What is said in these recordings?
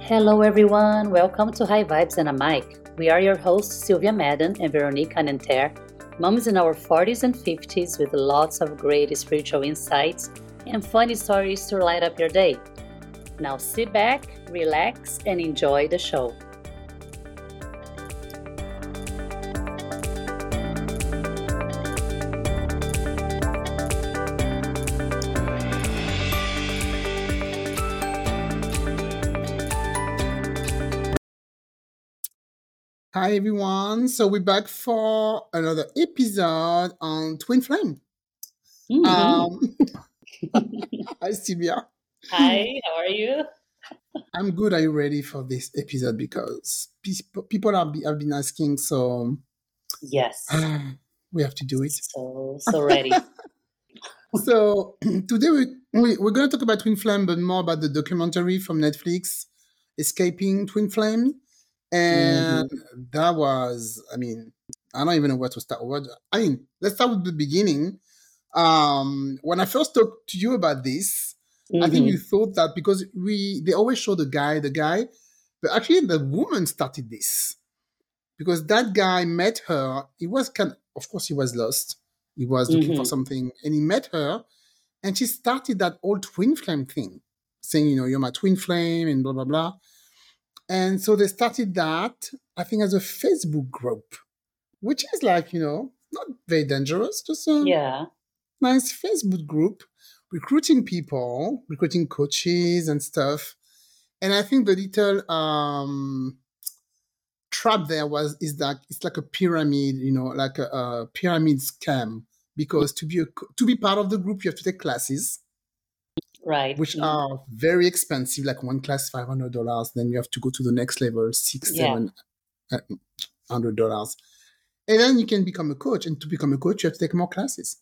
Hello, everyone. Welcome to High Vibes and a Mic. We are your hosts, Sylvia Madden and Veronique Anenter, moms in our 40s and 50s with lots of great spiritual insights and funny stories to light up your day. Now sit back, relax, and enjoy the show. Hi everyone. So we're back for another episode on Twin Flame. Mhm. Um, hi Sylvia. Hi, how are you? I'm good. Are you ready for this episode? Because pe- people have, be- have been asking, so Yes. we have to do it. So so ready. So today we, we we're going to talk about Twin Flame, but more about the documentary from Netflix, Escaping Twin Flame, and that was, I mean, I don't even know where to start. What I mean, let's start with the beginning. Um, when I first talked to you about this, I think Mhm. you thought that because we they always show the guy, the guy, but actually the woman started this because that guy met her. He was kind, of of course, he was lost. He was looking for Mhm. something, and he met her, and she started that old twin flame thing, saying, you know, you're my twin flame, and blah blah blah. And so they started that, I think, as a Facebook group, which is like, you know, not very dangerous, just a Yeah. nice Facebook group, recruiting people, recruiting coaches and stuff. And I think the little um, trap there was is that it's like a pyramid, you know, like a, a pyramid scam. Because to be a, to be part of the group, you have to take classes, Right. which Mhm. are very expensive. Like one class, five hundred dollars. Then you have to go to the next level, six, Yeah. seven uh, dollars. And then you can become a coach. And to become a coach, you have to take more classes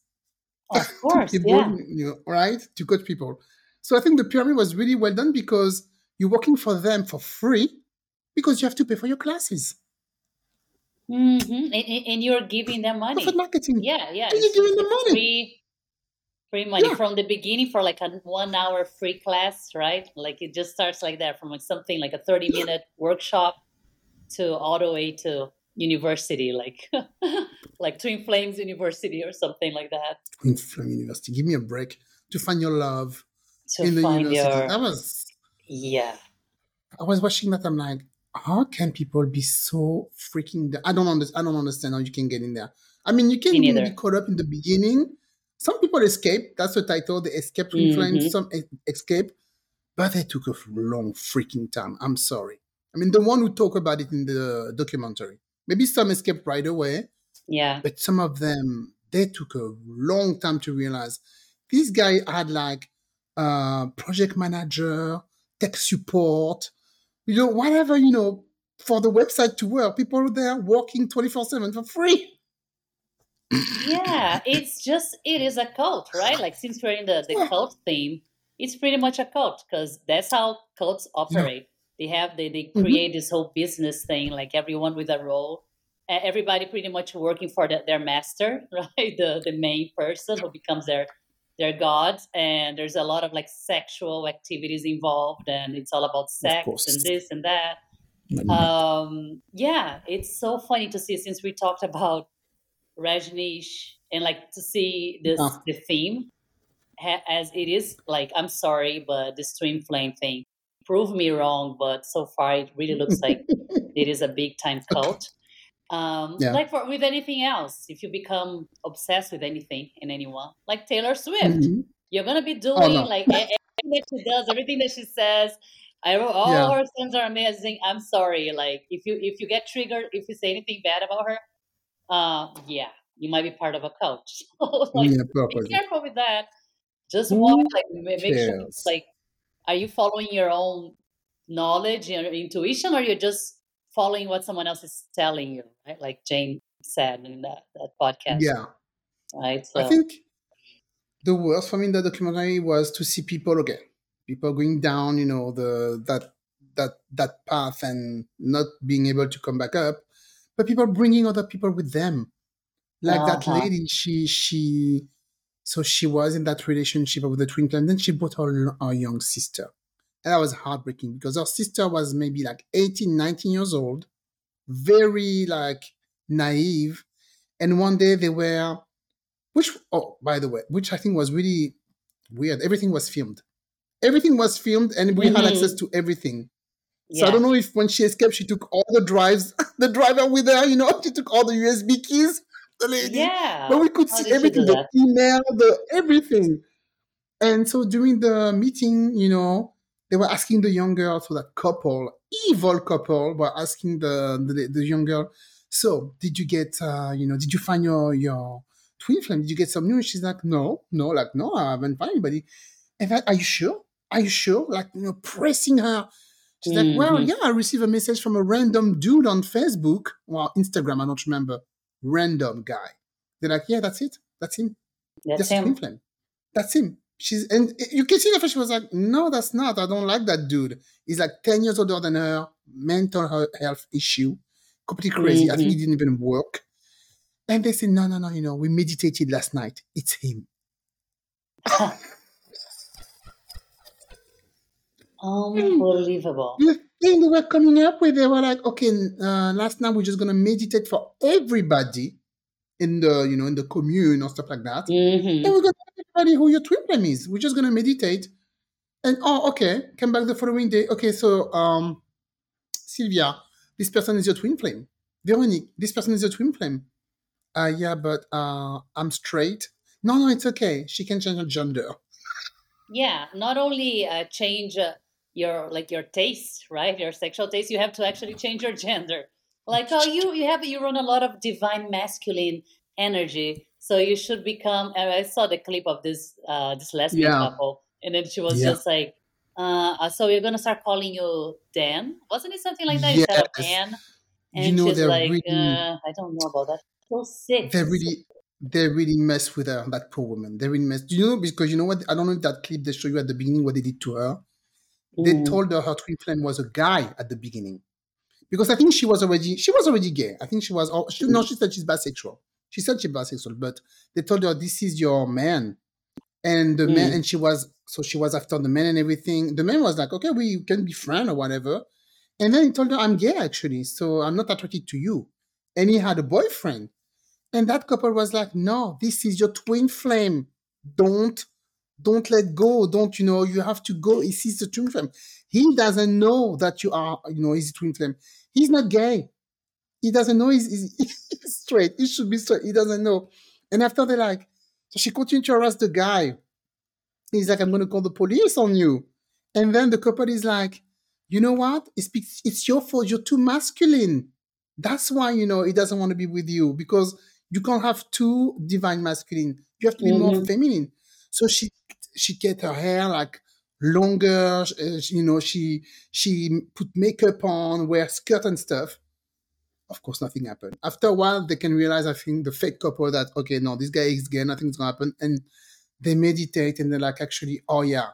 Of course. people, Yeah. you know, right? To coach people. So I think the pyramid was really well done because you're working for them for free because you have to pay for your classes. hmm And, and- you're giving them money. Profit marketing. Yeah, yeah. And you're giving them money. free, free money Yeah. from the beginning for like a one hour free class, right? Like it just starts like that from like something like a 30 Yeah. minute workshop to all the way to university, like like Twin Flames University or something like that Twin from university. Give me a break to find your love to in the university. your That was yeah. I was watching that. I'm like, how can people be so freaking? I don't understand. I don't understand how you can get in there. I mean, you can be caught up in the beginning. Some people escape. That's the title. They escape twin flames. Mhm. Some escape, but they took a long freaking time. I'm sorry. I mean, the one who talk about it in the documentary. Maybe some escaped right away, Yeah. but some of them they took a long time to realize. This guy had like uh, project manager, tech support, you know, whatever, you know, for the website to work. People there working 24 7 for free. Yeah it's just it is a cult right? Like since we're in the, the Yeah. cult theme it's pretty much a cult because that's how cults operate. They have they, they Mhm. create this whole business thing like everyone with a role everybody pretty much working for the, their master right? The the main person who becomes their their god and there's a lot of like sexual activities involved and it's all about sex and this and that. Um yeah it's so funny to see since we talked about Rajneesh and like to see this Yeah. the theme ha- as it is like I'm sorry but this twin flame thing prove me wrong but so far it really looks like it is a big time cult um Yeah. like for with anything else if you become obsessed with anything and anyone like Taylor Swift Mhm. you're gonna be doing no. like everything that she does everything that she says I wrote all Yeah. her songs are amazing. I'm sorry, like if you if you get triggered, if you say anything bad about her, uh, yeah, you might be part of a cult. So, like, Yeah, be careful with that. Just watch, like, ma- make sure, cares? like, are you following your own knowledge and intuition, or you're just following what someone else is telling you, right? Like Jane said in that that podcast, Yeah. right? I think the worst for me in the documentary was to see people again, people going down, you know, the that that that path and not being able to come back up, but people bringing other people with them. Like that Uh-huh. lady, she she So she was in that relationship with the twin flame. Then she brought her, her young sister. And that was heartbreaking because her sister was maybe like 18, 19 years old, very like naive. And one day they were, which, oh, by the way, which I think was really weird. Everything was filmed. Everything was filmed and we mm-hmm. had access to everything. So. I don't know if when she escaped, she took all the drives, the driver with her, you know, she took all the USB keys, the lady. Yeah. But we could How see everything, the email, the everything. And so during the meeting, you know, they were asking the young girl, so that couple, evil couple, were asking the, the, the young girl, so did you get, uh, you know, did you find your, your twin flame? Did you get some news? She's like, no, no, like, no, I haven't found anybody. And like, are you sure? Are you sure? Like, you know, pressing her. She's mm-hmm. like, well, mm-hmm. yeah, I received a message from a random dude on Facebook or Instagram. I don't remember. Random guy. They're like, yeah, that's it. That's him. That's, him. Flame. That's him. She's and you can see the face. She was like, no, that's not. I don't like that dude. He's like ten years older than her. Mental health issue, completely crazy. Mm-hmm. I think he didn't even work. And they said, no, no, no. You know, we meditated last night. It's him. Unbelievable. The thing they were coming up with, they were like, okay, uh, last night we're just gonna meditate for everybody in the you know in the commune or stuff like that. Mm-hmm. And we're gonna tell everybody who your twin flame is. We're just gonna meditate. And oh, okay, come back the following day. Okay, so um, Sylvia, this person is your twin flame. Veronique, this person is your twin flame. Uh, yeah, but uh, I'm straight. No, no, it's okay. She can change her gender. Yeah, not only uh, change uh, your like your taste, right? Your sexual taste. You have to actually change your gender. Like, oh, you you have you run a lot of divine masculine energy, so you should become. And I saw the clip of this uh, this lesbian yeah. couple, and then she was yeah. just like, uh, uh, "So we're gonna start calling you Dan? Wasn't it something like that yes. instead of Dan?" And you know, she's like, really, uh, "I don't know about that." So sick. They're really they really mess with her, that poor woman. They really mess. Do you know because you know what? I don't know if that clip they show you at the beginning what they did to her. Mm. They told her her twin flame was a guy at the beginning, because I think she was already she was already gay. I think she was. She, no, she said she's bisexual. She said she's bisexual, but they told her this is your man, and the mm. man, and she was so she was after the man and everything. The man was like, okay, we can be friends or whatever, and then he told her I'm gay actually, so I'm not attracted to you, and he had a boyfriend. And that couple was like, no, this is your twin flame. Don't, don't let go. Don't, you know, you have to go. He sees the twin flame. He doesn't know that you are, you know, he's twin flame. He's not gay. He doesn't know he's, he's, he's straight. He should be straight. He doesn't know. And after they're like, so she continued to harass the guy. He's like, I'm going to call the police on you. And then the couple is like, you know what? It's, it's your fault. You're too masculine. That's why, you know, he doesn't want to be with you because you can't have two divine masculine. You have to be mm-hmm. more feminine. So she she get her hair like longer. Uh, you know, she she put makeup on, wear skirt and stuff. Of course, nothing happened. After a while, they can realize. I think the fake couple that okay, no, this guy is gay. Nothing's gonna happen, and they meditate and they're like, actually, oh yeah,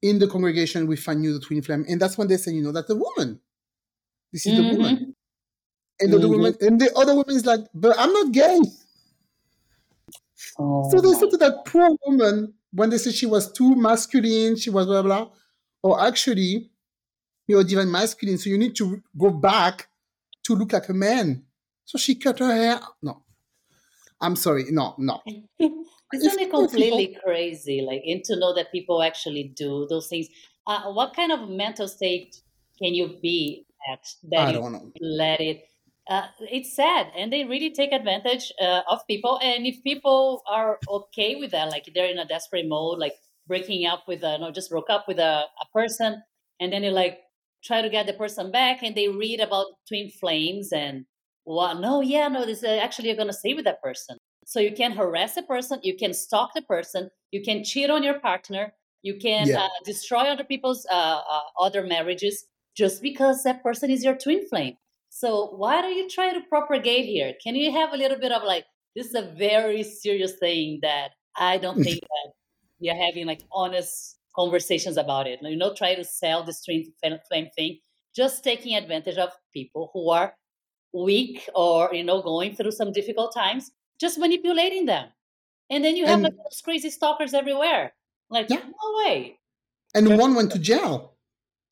in the congregation we find you the twin flame, and that's when they say, you know, that's a woman. This is mm-hmm. the woman. And the mm-hmm. woman, and the other woman is like, but I'm not gay. Oh. So they said to that poor woman when they said she was too masculine, she was blah blah. Or actually, you're divine masculine, so you need to go back to look like a man. So she cut her hair. No, I'm sorry. No, no. Isn't it completely people... crazy? Like, and to know that people actually do those things. Uh, what kind of mental state can you be at that I don't know. let it uh, it's sad and they really take advantage uh, of people and if people are okay with that like they're in a desperate mode like breaking up with a no just broke up with a, a person and then they like try to get the person back and they read about twin flames and what well, no yeah no this is actually you're gonna stay with that person so you can harass a person you can stalk the person you can cheat on your partner you can yeah. uh, destroy other people's uh, uh, other marriages just because that person is your twin flame so why do you try to propagate here? Can you have a little bit of like, this is a very serious thing that I don't mm. think that we are having like honest conversations about it. You know, try to sell this twin flame thing, just taking advantage of people who are weak or, you know, going through some difficult times, just manipulating them. And then you have and, like those crazy stalkers everywhere. Like, yeah. no way. And one went to jail.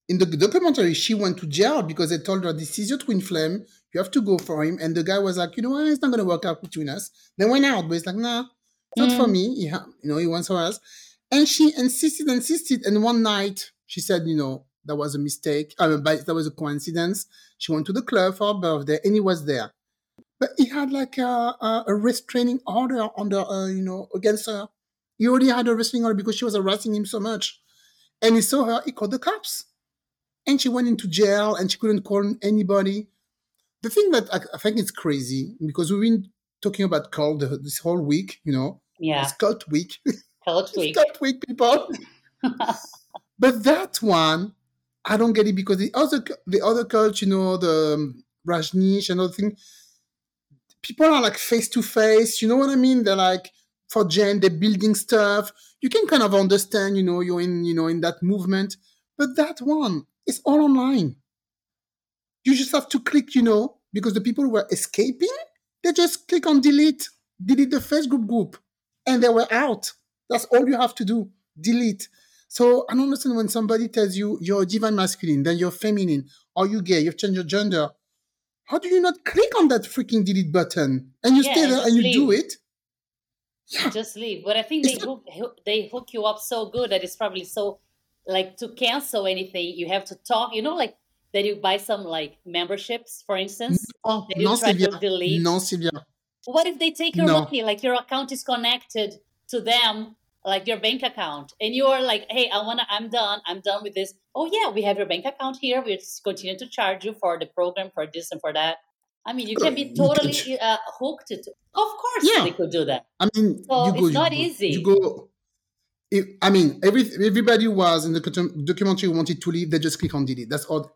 In the documentary, she went to jail because they told her, This is your twin flame. You have to go for him. And the guy was like, You know what? It's not going to work out between us. They went out, but he's like, Nah, it's not mm. for me. He, you know, he wants for us. And she insisted, insisted. And one night, she said, You know, that was a mistake. I mean, that was a coincidence. She went to the club for her birthday and he was there. But he had like a, a, a restraining order under, uh, you know, against her. He already had a restraining order because she was harassing him so much. And he saw her, he called the cops. And she went into jail and she couldn't call anybody. The thing that I, I think is crazy, because we've been talking about cult this whole week, you know. Yeah. It's cult week. Cult week. cult week, people. but that one, I don't get it because the other the other cult, you know, the um, Rajneesh and other thing, people are like face to face. You know what I mean? They're like for Jen, they're building stuff. You can kind of understand, you know, you're in, you know, in that movement. But that one is all online. You just have to click, you know, because the people who were escaping, they just click on delete, delete the Facebook group, and they were out. That's all you have to do. Delete. So I don't understand when somebody tells you you're divine masculine, then you're feminine, or you gay, you've changed your gender. How do you not click on that freaking delete button and you yeah, stay there and you leave. do it? Yeah. Just leave. But I think they hook, they hook you up so good that it's probably so like to cancel anything, you have to talk. You know, like that you buy some like memberships, for instance. No, no, Sylvia. No, Sylvia. What if they take your no. money? Like your account is connected to them like your bank account and you're like hey i want to i'm done i'm done with this oh yeah we have your bank account here we continue to charge you for the program for this and for that i mean you can be totally uh, hooked to of course yeah. they could do that i mean so go, it's not you easy you go I mean, every everybody was in the documentary wanted to leave. They just click on delete. That's all.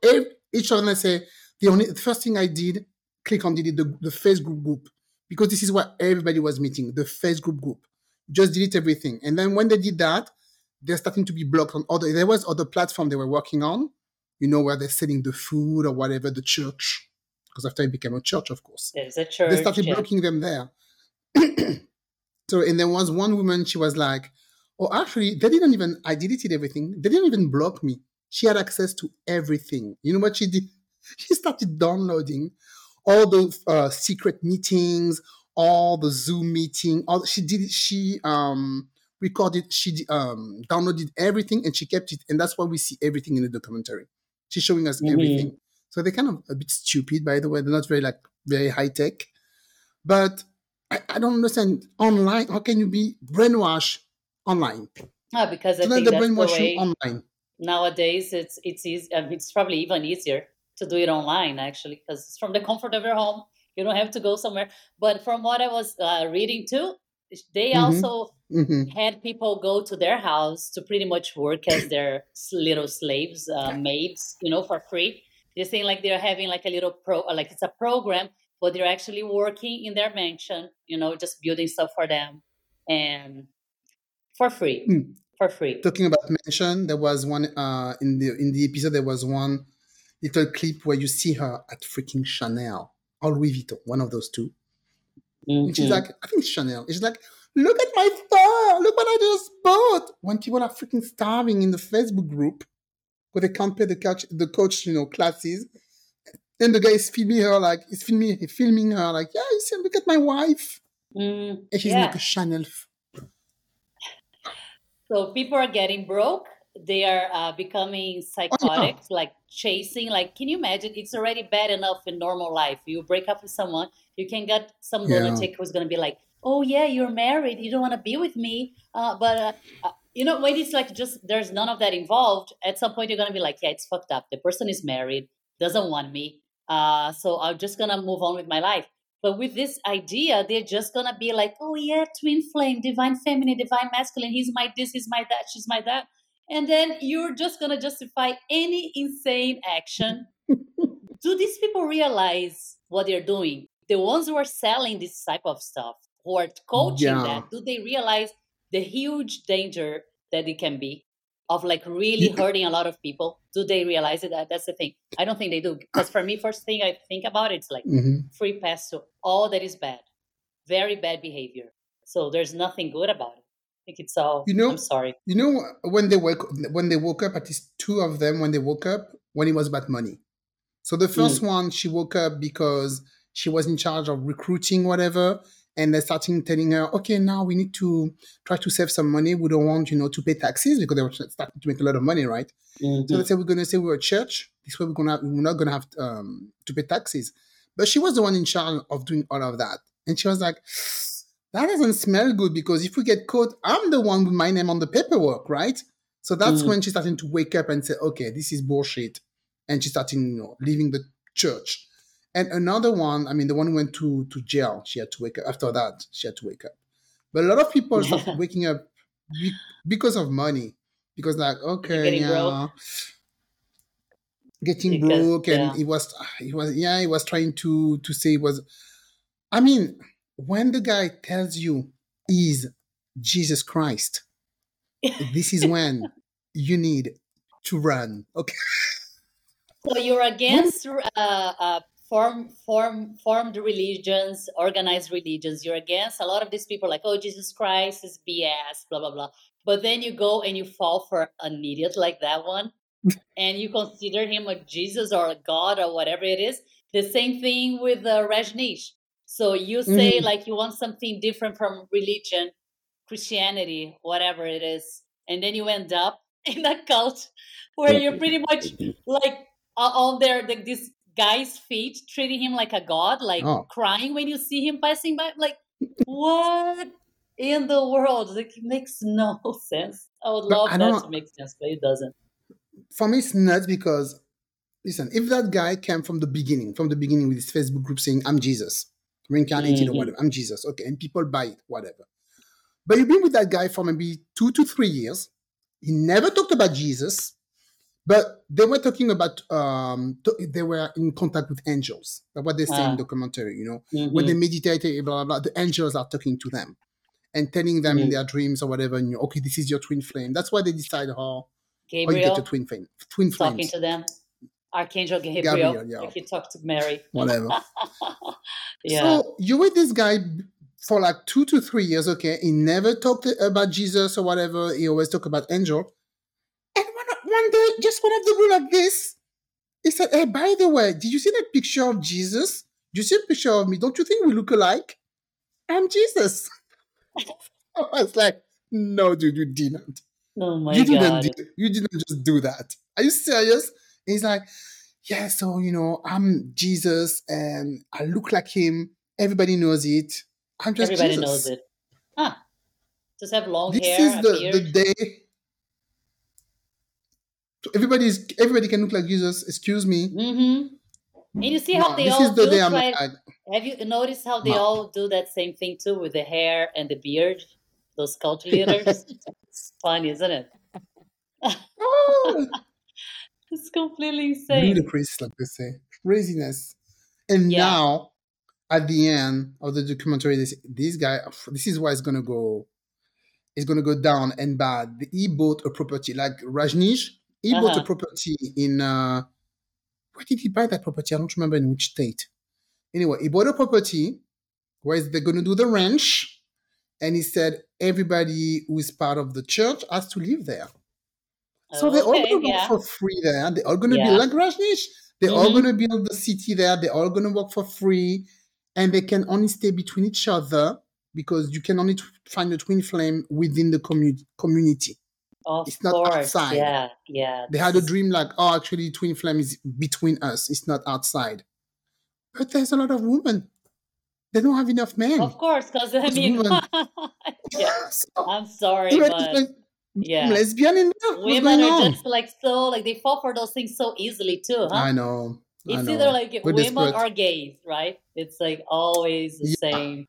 Each of them I say the only the first thing I did click on delete the, the Facebook group because this is what everybody was meeting the Facebook group group. just delete everything. And then when they did that, they're starting to be blocked on other. There was other platform they were working on, you know, where they're selling the food or whatever, the church, because after it became a church, of course, there's a church. They started yeah. blocking them there. so, and there was one woman. She was like, "Oh, actually, they didn't even. I deleted everything. They didn't even block me. She had access to everything. You know what she did? She started downloading all the uh, secret meetings, all the Zoom meeting. All she did, she um recorded, she um downloaded everything and she kept it, and that's why we see everything in the documentary. She's showing us mm-hmm. everything. So they're kind of a bit stupid, by the way. They're not very like very high tech, but I, I don't understand online. How can you be brainwashed online? Oh, because I think the way online. Nowadays, it's it's easy. I mean, it's probably even easier to do it online actually, because it's from the comfort of your home you don't have to go somewhere. But from what I was uh, reading too, they mm-hmm. also mm-hmm. had people go to their house to pretty much work as their little slaves, uh, maids, you know, for free. They're saying like they're having like a little pro, uh, like it's a program, but they're actually working in their mansion, you know, just building stuff for them and for free. Mm. For free. Talking about mention, there was one uh, in the in the episode. There was one little clip where you see her at freaking Chanel or Louis Vuitton, one of those 2 mm-hmm. And she's like, I think Chanel. She's like, look at my store. Look what I just bought. When people are freaking starving in the Facebook group, where they can't pay the coach, the coach, you know, classes. And the guy is filming her like, he's filming, filming her like, yeah, you see, look at my wife. Mm, and she's yeah. like a Chanel. So people are getting broke they are uh, becoming psychotic, oh, yeah. like chasing. Like, can you imagine? It's already bad enough in normal life. You break up with someone, you can get some yeah. lunatic who's going to be like, "Oh yeah, you're married. You don't want to be with me." Uh, but uh, uh, you know, when it's like just there's none of that involved. At some point, you're going to be like, "Yeah, it's fucked up. The person is married, doesn't want me. Uh, so I'm just gonna move on with my life." But with this idea, they're just gonna be like, "Oh yeah, twin flame, divine feminine, divine masculine. He's my this, he's my that, she's my that." and then you're just to justify any insane action. Do these people realize what they're doing? The ones who are selling this type of stuff, who are coaching yeah. that, do they realize the huge danger that it can be of like really hurting a lot of people? Do they realize it? That that's the thing. I don't think they do because for me, first thing I think about it's like mm-hmm. free pass to all that is bad, very bad behavior. So there's nothing good about it. I think it's all. You know, I'm sorry. You know when they woke when they woke up, at least two of them when they woke up when it was about money. So the first mm. one, she woke up because she was in charge of recruiting whatever, and they're starting telling her, okay, now we need to try to save some money. We don't want, you know, to pay taxes because they were starting to make a lot of money, right? Mm-hmm. So they said, we're going to say we're a church. This way we're to, we're not going to have um, to pay taxes. But she was the one in charge of doing all of that. And she was like, that doesn't smell good because if we get caught, I'm the one with my name on the paperwork, right? So that's mm. when she's starting to wake up and say, okay, this is bullshit. And she's starting, you know, leaving the church. And another one, I mean, the one went to, to jail, she had to wake up. After that, she had to wake up. But a lot of people started waking up be- because of money. Because, like, okay, getting yeah. Broke. Getting because, broke, and yeah. he was, he was, yeah, he was trying to to say it was. I mean, when the guy tells you is Jesus Christ, this is when you need to run. Okay. So you're against uh, uh, form form formed religions, organized religions. You're against a lot of these people like, oh, Jesus Christ is BS, blah blah blah. But then you go and you fall for an idiot like that one, and you consider him a Jesus or a God or whatever it is. The same thing with uh, Rajneesh. So you say mm-hmm. like you want something different from religion, Christianity, whatever it is, and then you end up in a cult where you're pretty much like on there like this guy's feet, treating him like a god, like oh. crying when you see him passing by. Like, what in the world? Like, it makes no sense. I would love that to make sense, but it doesn't. For me, it's nuts because, listen, if that guy came from the beginning, from the beginning with his Facebook group saying, I'm Jesus, reincarnated mm-hmm. or whatever, I'm Jesus, okay, and people buy it, whatever. But you've been with that guy for maybe two to three years. He never talked about Jesus. But they were talking about um, they were in contact with angels. That's what they say in ah. the commentary. You know, mm-hmm. when they meditate, blah, blah blah, the angels are talking to them and telling them mm-hmm. in their dreams or whatever. And you okay, this is your twin flame. That's why they decide how, Gabriel, how you get a twin flame. Twin flames. Talking to them. Archangel Gabriel. Gabriel yeah. If you talk to Mary. Whatever. yeah. So you with this guy for like two to three years, okay? He never talked about Jesus or whatever. He always talked about angel one day, just one of the rule like this. He said, Hey, by the way, did you see that picture of Jesus? Do you see a picture of me? Don't you think we look alike? I'm Jesus. I was like, No, dude, you didn't. Oh my you God. Didn't, you didn't just do that. Are you serious? And he's like, Yeah, so, you know, I'm Jesus and I look like him. Everybody knows it. I'm just Everybody Jesus. knows it. Huh. Just have long this hair. This is the, the day everybody's everybody can look like Jesus. Excuse me. Mm-hmm. And you see how no, they all do like, Have you noticed how they no. all do that same thing too with the hair and the beard? Those cult leaders. it's funny, isn't it? oh. it's completely insane. Ludicrous, like they say. Craziness. And yeah. now, at the end of the documentary, this this guy, this is why it's gonna go. It's gonna go down and bad. He bought a property like Rajneesh he uh-huh. bought a uh-huh. property in uh, where did he buy that property? I don't remember in which state. Anyway, he bought a property where they're going to do the ranch, and he said everybody who is part of the church has to live there. So they're all going to yeah. work for free there. They're all going to yeah. be like Rajneesh. They're mm-hmm. all going to build the city there. They're all going to work for free, and they can only stay between each other because you can only find a twin flame within the community. community. Of it's not course. outside. Yeah, yeah. They had a dream like, oh, actually, twin flame is between us. It's not outside. But there's a lot of women. They don't have enough men. Of course, because I mean, yeah. I'm sorry, but yeah, lesbian in there. Women are on? just like so, like they fall for those things so easily too. Huh? I know. It's I know. either like We're women desperate. or gays, right? It's like always the yeah. same.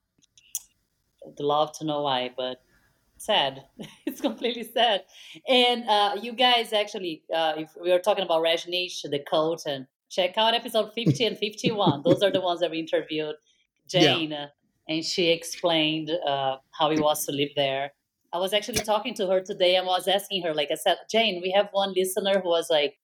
I'd love to know why, but sad. it's completely sad. And uh, you guys actually, uh, if we were talking about Rajneesh, the coat, and check out episode 50 and 51. Those are the ones that we interviewed Jane, yeah. and she explained uh, how it was to live there. I was actually talking to her today and was asking her, like I said, Jane, we have one listener who was like,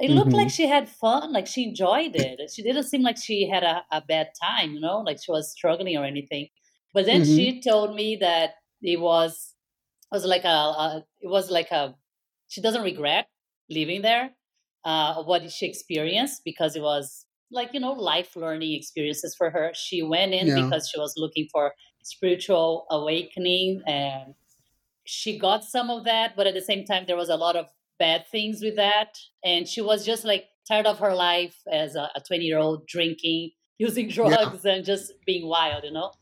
it looked mm-hmm. like she had fun, like she enjoyed it. She didn't seem like she had a, a bad time, you know, like she was struggling or anything. But then mm-hmm. she told me that it was it was like a, a, it was like a she doesn't regret living there uh, what she experienced because it was like you know life learning experiences for her she went in yeah. because she was looking for spiritual awakening and she got some of that but at the same time there was a lot of bad things with that and she was just like tired of her life as a 20 year old drinking using drugs yeah. and just being wild you know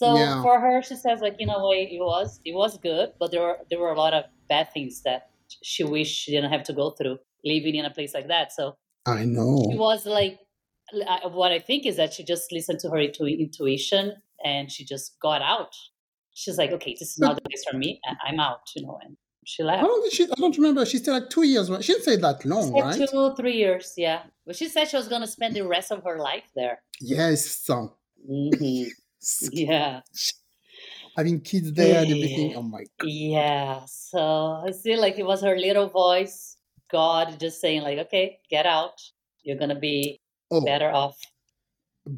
so yeah. for her she says like in a way it was it was good but there were there were a lot of bad things that she wished she didn't have to go through living in a place like that so i know she was like what i think is that she just listened to her intuition and she just got out she's like okay this is not the place for me and i'm out you know and she left. How long did she? I don't remember. She stayed like two years. Right? She didn't say that long, right? Two, three years. Yeah, but she said she was going to spend the rest of her life there. Yes, so. Mm-hmm. yeah. Having kids there and everything. Oh my god. Yeah. So I see, like it was her little voice, God, just saying, like, okay, get out. You're gonna be oh. better off.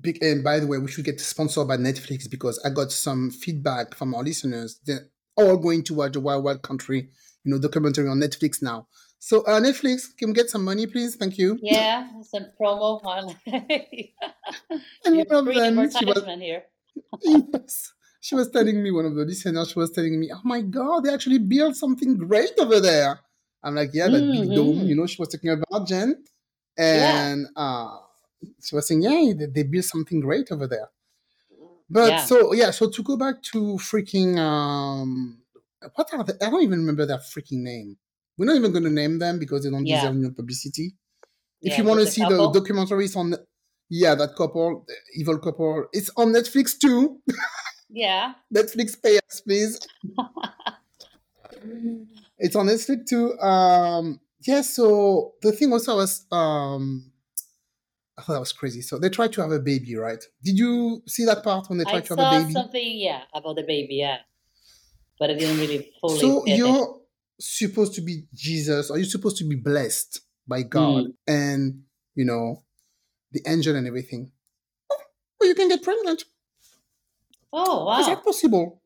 Big and by the way, we should get sponsored by Netflix because I got some feedback from our listeners They're all going to watch the Wild Wild Country, you know, documentary on Netflix now. So uh, Netflix, can we get some money, please? Thank you. Yeah, some promo and one of them, she was, here. yes, she was telling me one of the listeners. She was telling me, "Oh my God, they actually built something great over there." I'm like, "Yeah, that mm-hmm. big dome." You know, she was talking about Jen, and yeah. uh, she was saying, "Yeah, they, they built something great over there." But yeah. so yeah, so to go back to freaking um what are they? I don't even remember their freaking name. We're not even going to name them because they don't yeah. deserve no publicity. If you want to see couple? the documentaries on, yeah, that couple, evil couple, it's on Netflix too. Yeah. Netflix pay us, please. it's on Netflix too. Um, yeah. So the thing also was um I thought that was crazy. So they tried to have a baby, right? Did you see that part when they tried I to have a baby? something, yeah, about the baby, yeah. But I didn't really fully. So you're it. supposed to be Jesus, or you're supposed to be blessed by God, mm. and you know the angel and everything. Oh, well, you can get pregnant. Oh wow! Is that possible?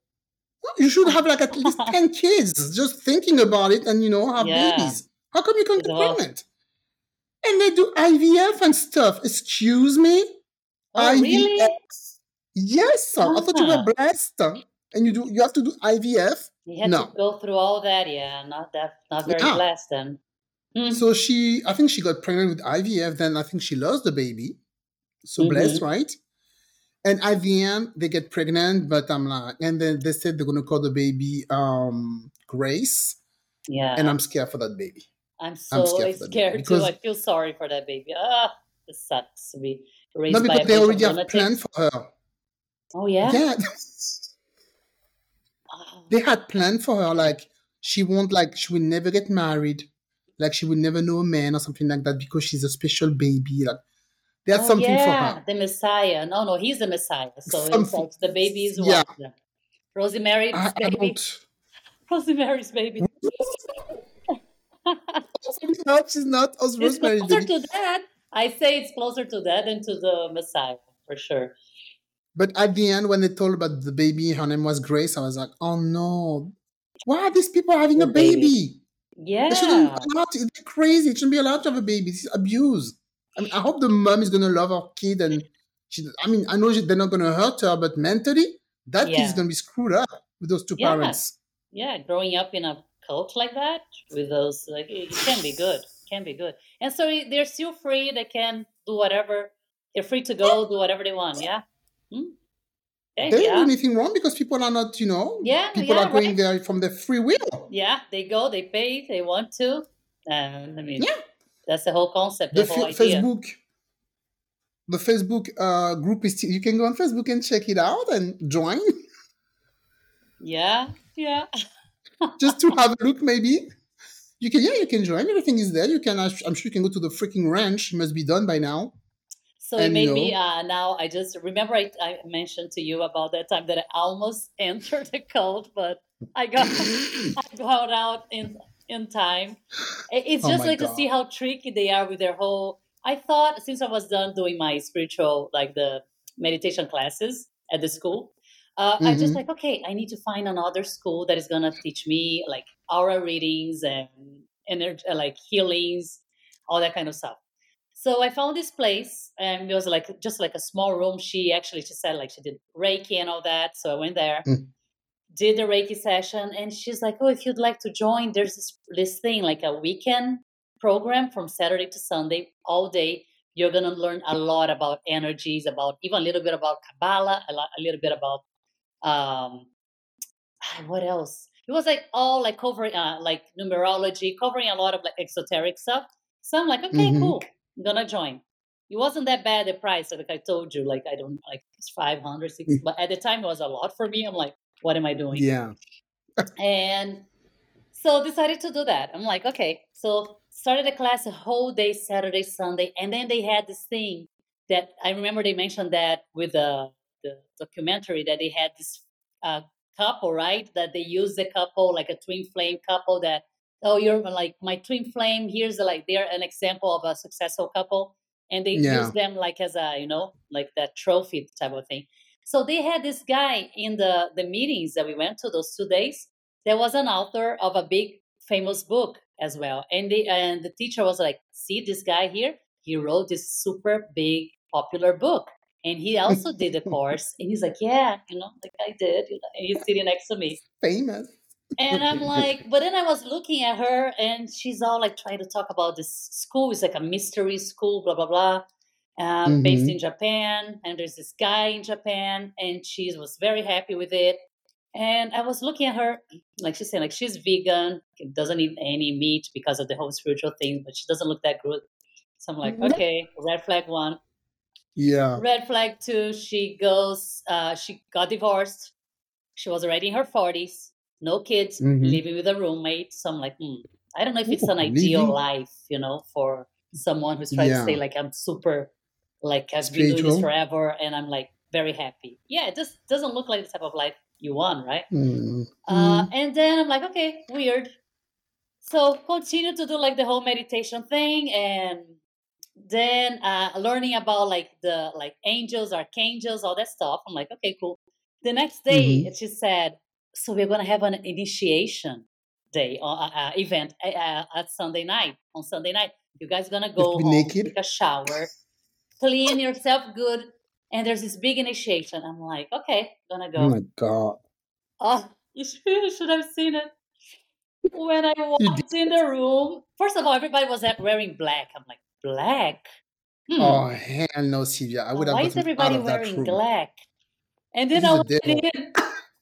You should have like at least ten kids. Just thinking about it, and you know have yeah. babies. How come you can't get pregnant? and they do IVF and stuff. Excuse me? Oh, IVF? Really? Yes, sir. I thought you were ah. blessed. And you do you have to do IVF? You had no. to go through all that, yeah. Not that not very yeah. blessed then. Hmm. So she I think she got pregnant with IVF, then I think she lost the baby. So mm-hmm. blessed, right? And at the end, they get pregnant, but I'm like, and then they said they're gonna call the baby um Grace. Yeah. And I'm scared for that baby. I'm so I'm scared, scared too. I feel sorry for that baby. Ah, it sucks to be raised no, because they already have planned for her. Oh yeah. Yeah. They had planned for her like she won't like she will never get married, like she will never know a man or something like that because she's a special baby. Like had oh, something yeah, for her. The Messiah. No, no, he's the Messiah. So it's like the baby is yeah. what? Rosemary's I, baby. I Rosemary's baby. no, she's not Rosemary. It's closer to that. I say it's closer to that than to the Messiah for sure. But at the end, when they told about the baby, her name was Grace. I was like, oh no, why are these people having a baby? Yeah, they shouldn't allowed to, it's crazy. It shouldn't be allowed to have a baby. This is abuse. I mean, I hope the mom is gonna love her kid, and she. I mean, I know she, they're not gonna hurt her, but mentally, that yeah. kid's gonna be screwed up with those two yeah. parents. Yeah, growing up in a cult like that with those like it can be good can be good and so they're still free they can do whatever they're free to go do whatever they want yeah hmm? Okay, they don't do anything wrong because people are not you know yeah people yeah, are going right. there from their free will yeah they go they pay they want to and i mean yeah that's the whole concept the, the whole f- facebook the facebook uh, group is you can go on facebook and check it out and join yeah yeah just to have a look, maybe. You can, yeah, you can join. Everything is there. You can, I'm sure you can go to the freaking ranch. It must be done by now. So and, it made me uh, now. I just remember I, I, mentioned to you about that time that I almost entered the cult, but I got I got out in in time. It's oh just oh like God. to see how tricky they are with their whole. I thought since I was done doing my spiritual like the meditation classes at the school, uh, I just like okay, I need to find another school that is gonna teach me like aura readings and energy, like healings, all that kind of stuff. So I found this place, and it was like just like a small room. She actually she said like she did Reiki and all that. So I went there, Mm. did the Reiki session, and she's like, "Oh, if you'd like to join, there's this this thing like a weekend program from Saturday to Sunday, all day. You're gonna learn a lot about energies, about even a little bit about Kabbalah, a, lot, a little bit about um, what else? It was like all like covering uh, like numerology, covering a lot of like exoteric stuff. So I'm like, okay, Mhm. cool, I'm gonna join. It wasn't that bad the price, like I told you, like I don't like it's 500, 600, Mm. but at the time it was a lot for me. I'm like, what am I doing? Yeah. And so decided to do that. I'm like, okay. So started a class a whole day, Saturday, Sunday, and then they had this thing that I remember they mentioned that with the the documentary that they had this uh, couple, right? That they used the couple like a twin flame couple that oh you're like my twin flame. Here's like they're an example of a successful couple, and they Yeah. use them like as a you know like that trophy type of thing. So they had this guy in the the meetings that we went to those two days. There was an author of a big famous book as well, and the and the teacher was like, "See this guy here? He wrote this super big popular book, and he also did a course." And he's like, "Yeah, you know, like I did." And he's sitting next to me, Famous. And I'm like, but then I was looking at her, and she's all like trying to talk about this school. It's like a mystery school, blah blah blah, um, based Mhm. in Japan. And there's this guy in Japan, and she was very happy with it. And I was looking at her, like she's saying, like she's vegan, doesn't eat any meat because of the whole spiritual thing, but she doesn't look that good. So I'm like, Mhm. okay, red flag one. Yeah. Red flag two, she goes, uh, she got divorced. She was already in her 40s, no kids, Mhm. living with a roommate. So I'm like, hmm, I don't know if it's Ooh, an ideal living- life, you know, for someone who's trying Yeah. to say, like, I'm super, like, I've been doing this forever and I'm like very happy. Yeah, it just doesn't look like the type of life you want, right? Mm. Uh, and then I'm like, okay, weird. So continue to do like the whole meditation thing, and then uh, learning about like the like angels, archangels, all that stuff. I'm like, okay, cool. The next day, she said, so we're gonna have an initiation day or uh, uh, event uh, at Sunday night. On Sunday night, you guys gonna go to home, naked? take a shower, clean yourself good, and there's this big initiation. I'm like, okay, gonna go. Oh my god. Oh, you should, have seen it. When I walked in the room, first of all, everybody was wearing black. I'm like, black? Hmm. Oh hell no, Sylvia. I would have Why is everybody wearing black? And then This I is the went in,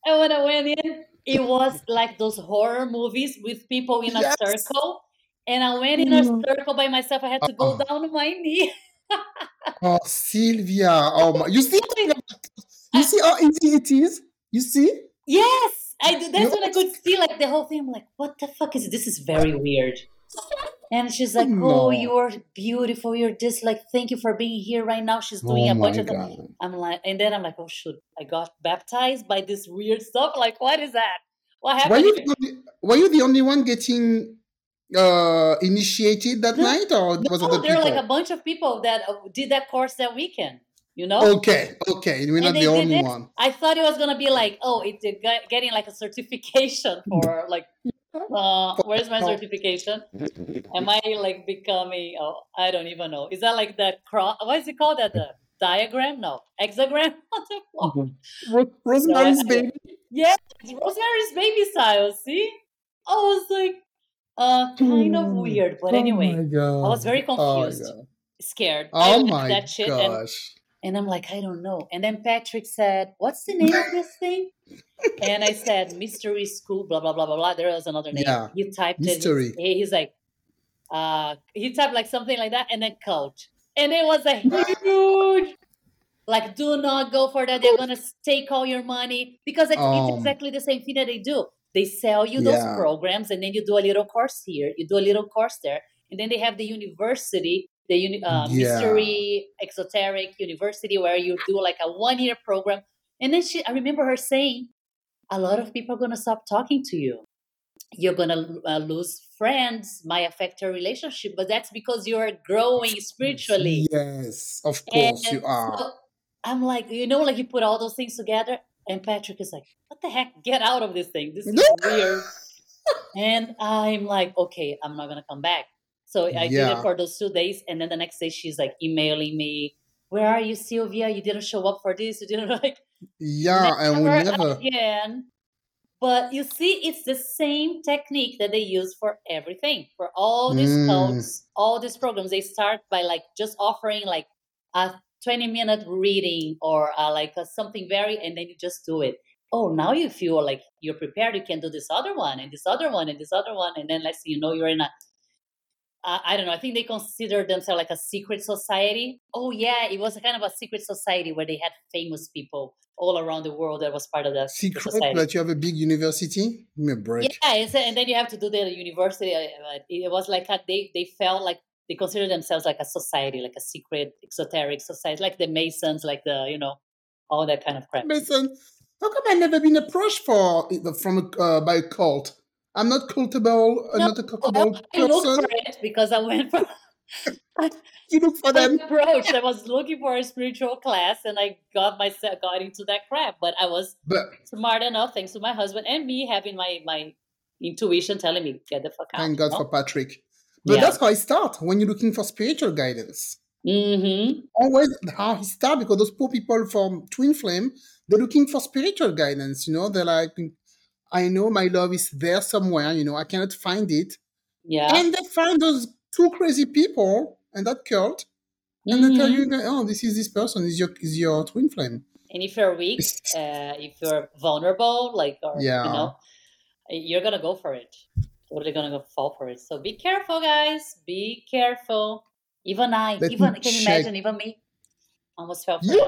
and when I went in, it was like those horror movies with people in a Yes. circle. And I went in a Mm. circle by myself. I had to go Oh. down to my knee. Oh Sylvia. Oh my you see you see how easy it is? You see? Yes, I do. That's You when I could see like the whole thing. I'm like, what the fuck is this? Is very weird. And she's like, No. "Oh, you're beautiful. You're just like, thank you for being here right now." She's doing Oh a bunch my of. god. I'm like, and then I'm like, "Oh shoot, I got baptized by this weird stuff. Like, what is that? What Were happened?" you the were you the only one getting uh initiated that No, night or was No, other there are like a bunch of people that uh, did that course that weekend. You know, Okay, okay. We're not the only one. I thought it was gonna be like, oh, it's getting like a certification for like, uh, where's my certification? Am I like becoming? Oh, I don't even know. Is that like that cross? What is it called? That the diagram? No, hexagram on. Ro- Rosemary's I- baby. Yeah, it's Rosemary's Baby style. See, I was like, uh, kind of weird, but Oh anyway, god. I was very Oh confused, god. scared. Oh left my that shit, gosh. And I'm like, I don't know. And then Patrick said, "What's the name of this thing?" And I said, "Mystery School." Blah blah blah blah blah. There was another name. Yeah. He typed Mystery. it. He's, he's like, uh, he typed like something like that, and then cult. And it was a huge, like, do not go for that. They're gonna take all your money because it's, it's Um, exactly the same thing that they do. They sell you those Yeah. programs, and then you do a little course here, you do a little course there, and then they have the university, the uh, Yeah. mystery exoteric university, where you do like a one year program. And then she, I remember her saying, a lot of people are gonna stop talking to you. You're gonna uh, lose friends, might affect your relationship, but that's because you're growing spiritually. Yes, of course you are. so I'm like, you know, like you put all those things together. And Patrick is like, "What the heck? Get out of this thing! This is weird." and I'm like, "Okay, I'm not gonna come back." So I yeah. did it for those two days, and then the next day she's like emailing me, "Where are you, Sylvia? You didn't show up for this. You didn't like." Yeah, and we never again. But you see, it's the same technique that they use for everything. For all these mm. codes, all these programs, they start by like just offering like a 20 minute reading or uh, like a, something very, and then you just do it. Oh, now you feel like you're prepared. You can do this other one and this other one and this other one. And then let's see, you know, you're in a uh, I don't know. I think they consider themselves like a secret society. Oh yeah, it was a kind of a secret society where they had famous people all around the world that was part of that secret. Society. But you have a big university. Give me a break. Yeah, and then you have to do the university. Uh, it was like a, they they felt like they consider themselves like a society, like a secret exoteric society, like the Masons, like the you know all that kind of crap. Mason, how come I never been approached for from uh, by a cult? I'm not cultable. I'm not a cultable I looked for it because I went for. you look for them. Approach. I was looking for a spiritual class, and I got myself got into that crap. But I was but, smart enough, thanks to my husband and me having my my intuition telling me get the fuck out. Thank God for Patrick. But yeah. that's how I start when you're looking for spiritual guidance. Mm-hmm. Always how I start because those poor people from Twin Flame, they're looking for spiritual guidance. You know, they're like, I know my love is there somewhere, you know, I cannot find it. Yeah. And they find those two crazy people and that cult. And mm-hmm. they tell you, mm-hmm. oh, this is this person, is your is your twin flame. And if you're weak, uh, if you're vulnerable, like, or, yeah. you know, you're going to go for it. Totally going to go fall for it. So be careful, guys. Be careful. Even I, Let even, can you imagine, even me? Almost fell for yeah.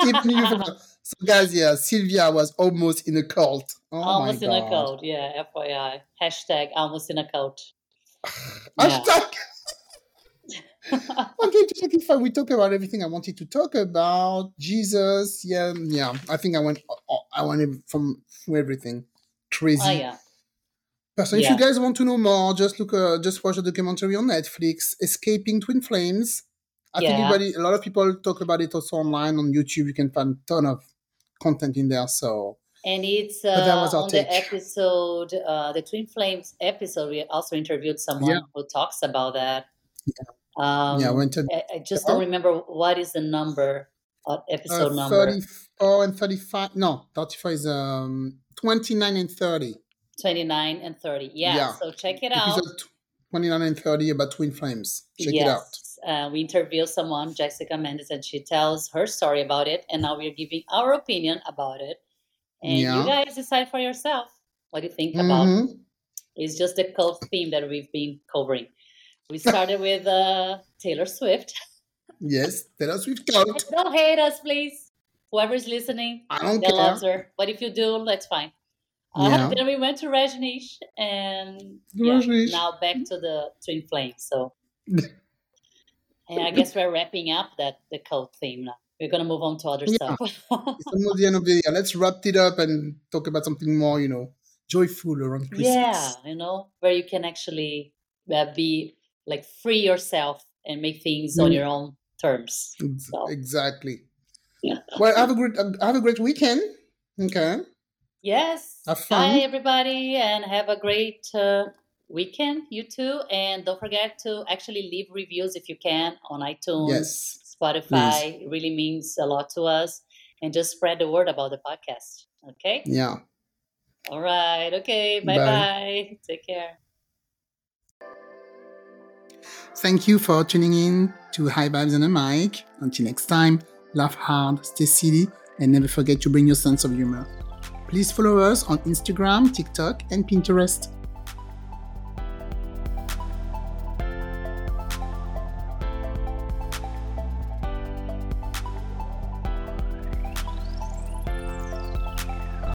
it. so, guys, yeah, Sylvia was almost in a cult. Oh almost in a cult, yeah. FYI. Hashtag almost in a cult. Hashtag. okay, just if we talk about everything I wanted to talk about, Jesus, yeah, yeah. I think I went, I went from everything, crazy. Oh yeah. So if yeah. you guys want to know more, just look, uh, just watch a documentary on Netflix, "Escaping Twin Flames." I yeah. think everybody, a lot of people talk about it also online on YouTube. You can find a ton of content in there. So and it's uh, on take. the episode, uh, the Twin Flames episode. We also interviewed someone yeah. who talks about that. Yeah, um, yeah. Went to, I, I just don't remember what is the number, uh, episode uh, number. Thirty-four and thirty-five. No, thirty-five is um twenty-nine and thirty. Twenty-nine and thirty. Yeah. yeah. So check it out. 29 and 30 about twin flames. Check yes. it out. Uh, we interview someone, Jessica Mendes, and she tells her story about it. And now we're giving our opinion about it. And yeah. you guys decide for yourself what you think mm-hmm. about. It's just the cult theme that we've been covering. We started with uh, Taylor Swift. yes, Taylor Swift cult. Don't hate us, please. Whoever's listening, I don't care. loves her. But if you do, that's fine. Uh. Then we went to Rajneesh, and yeah, now back to the Twin Flames. So, and I guess we're wrapping up that the cult theme now we're going to move on to other yeah. stuff. it's almost the end of the year. Let's wrap it up and talk about something more, you know, joyful around Christmas. Yeah, you know, where you can actually uh, be like free yourself and make things mm. on your own terms. So. Exactly. Yeah. Well, have a great have a great weekend. Okay. Yes. Have fun. Bye, everybody, and have a great uh, weekend. You too, and don't forget to actually leave reviews if you can on iTunes. Yes Spotify. It really means a lot to us. And just spread the word about the podcast. Okay? Yeah. All right. Okay. Bye bye. Take care. Thank you for tuning in to High Vibes and a Mic. Until next time, laugh hard, stay silly, and never forget to bring your sense of humor. Please follow us on Instagram, TikTok, and Pinterest.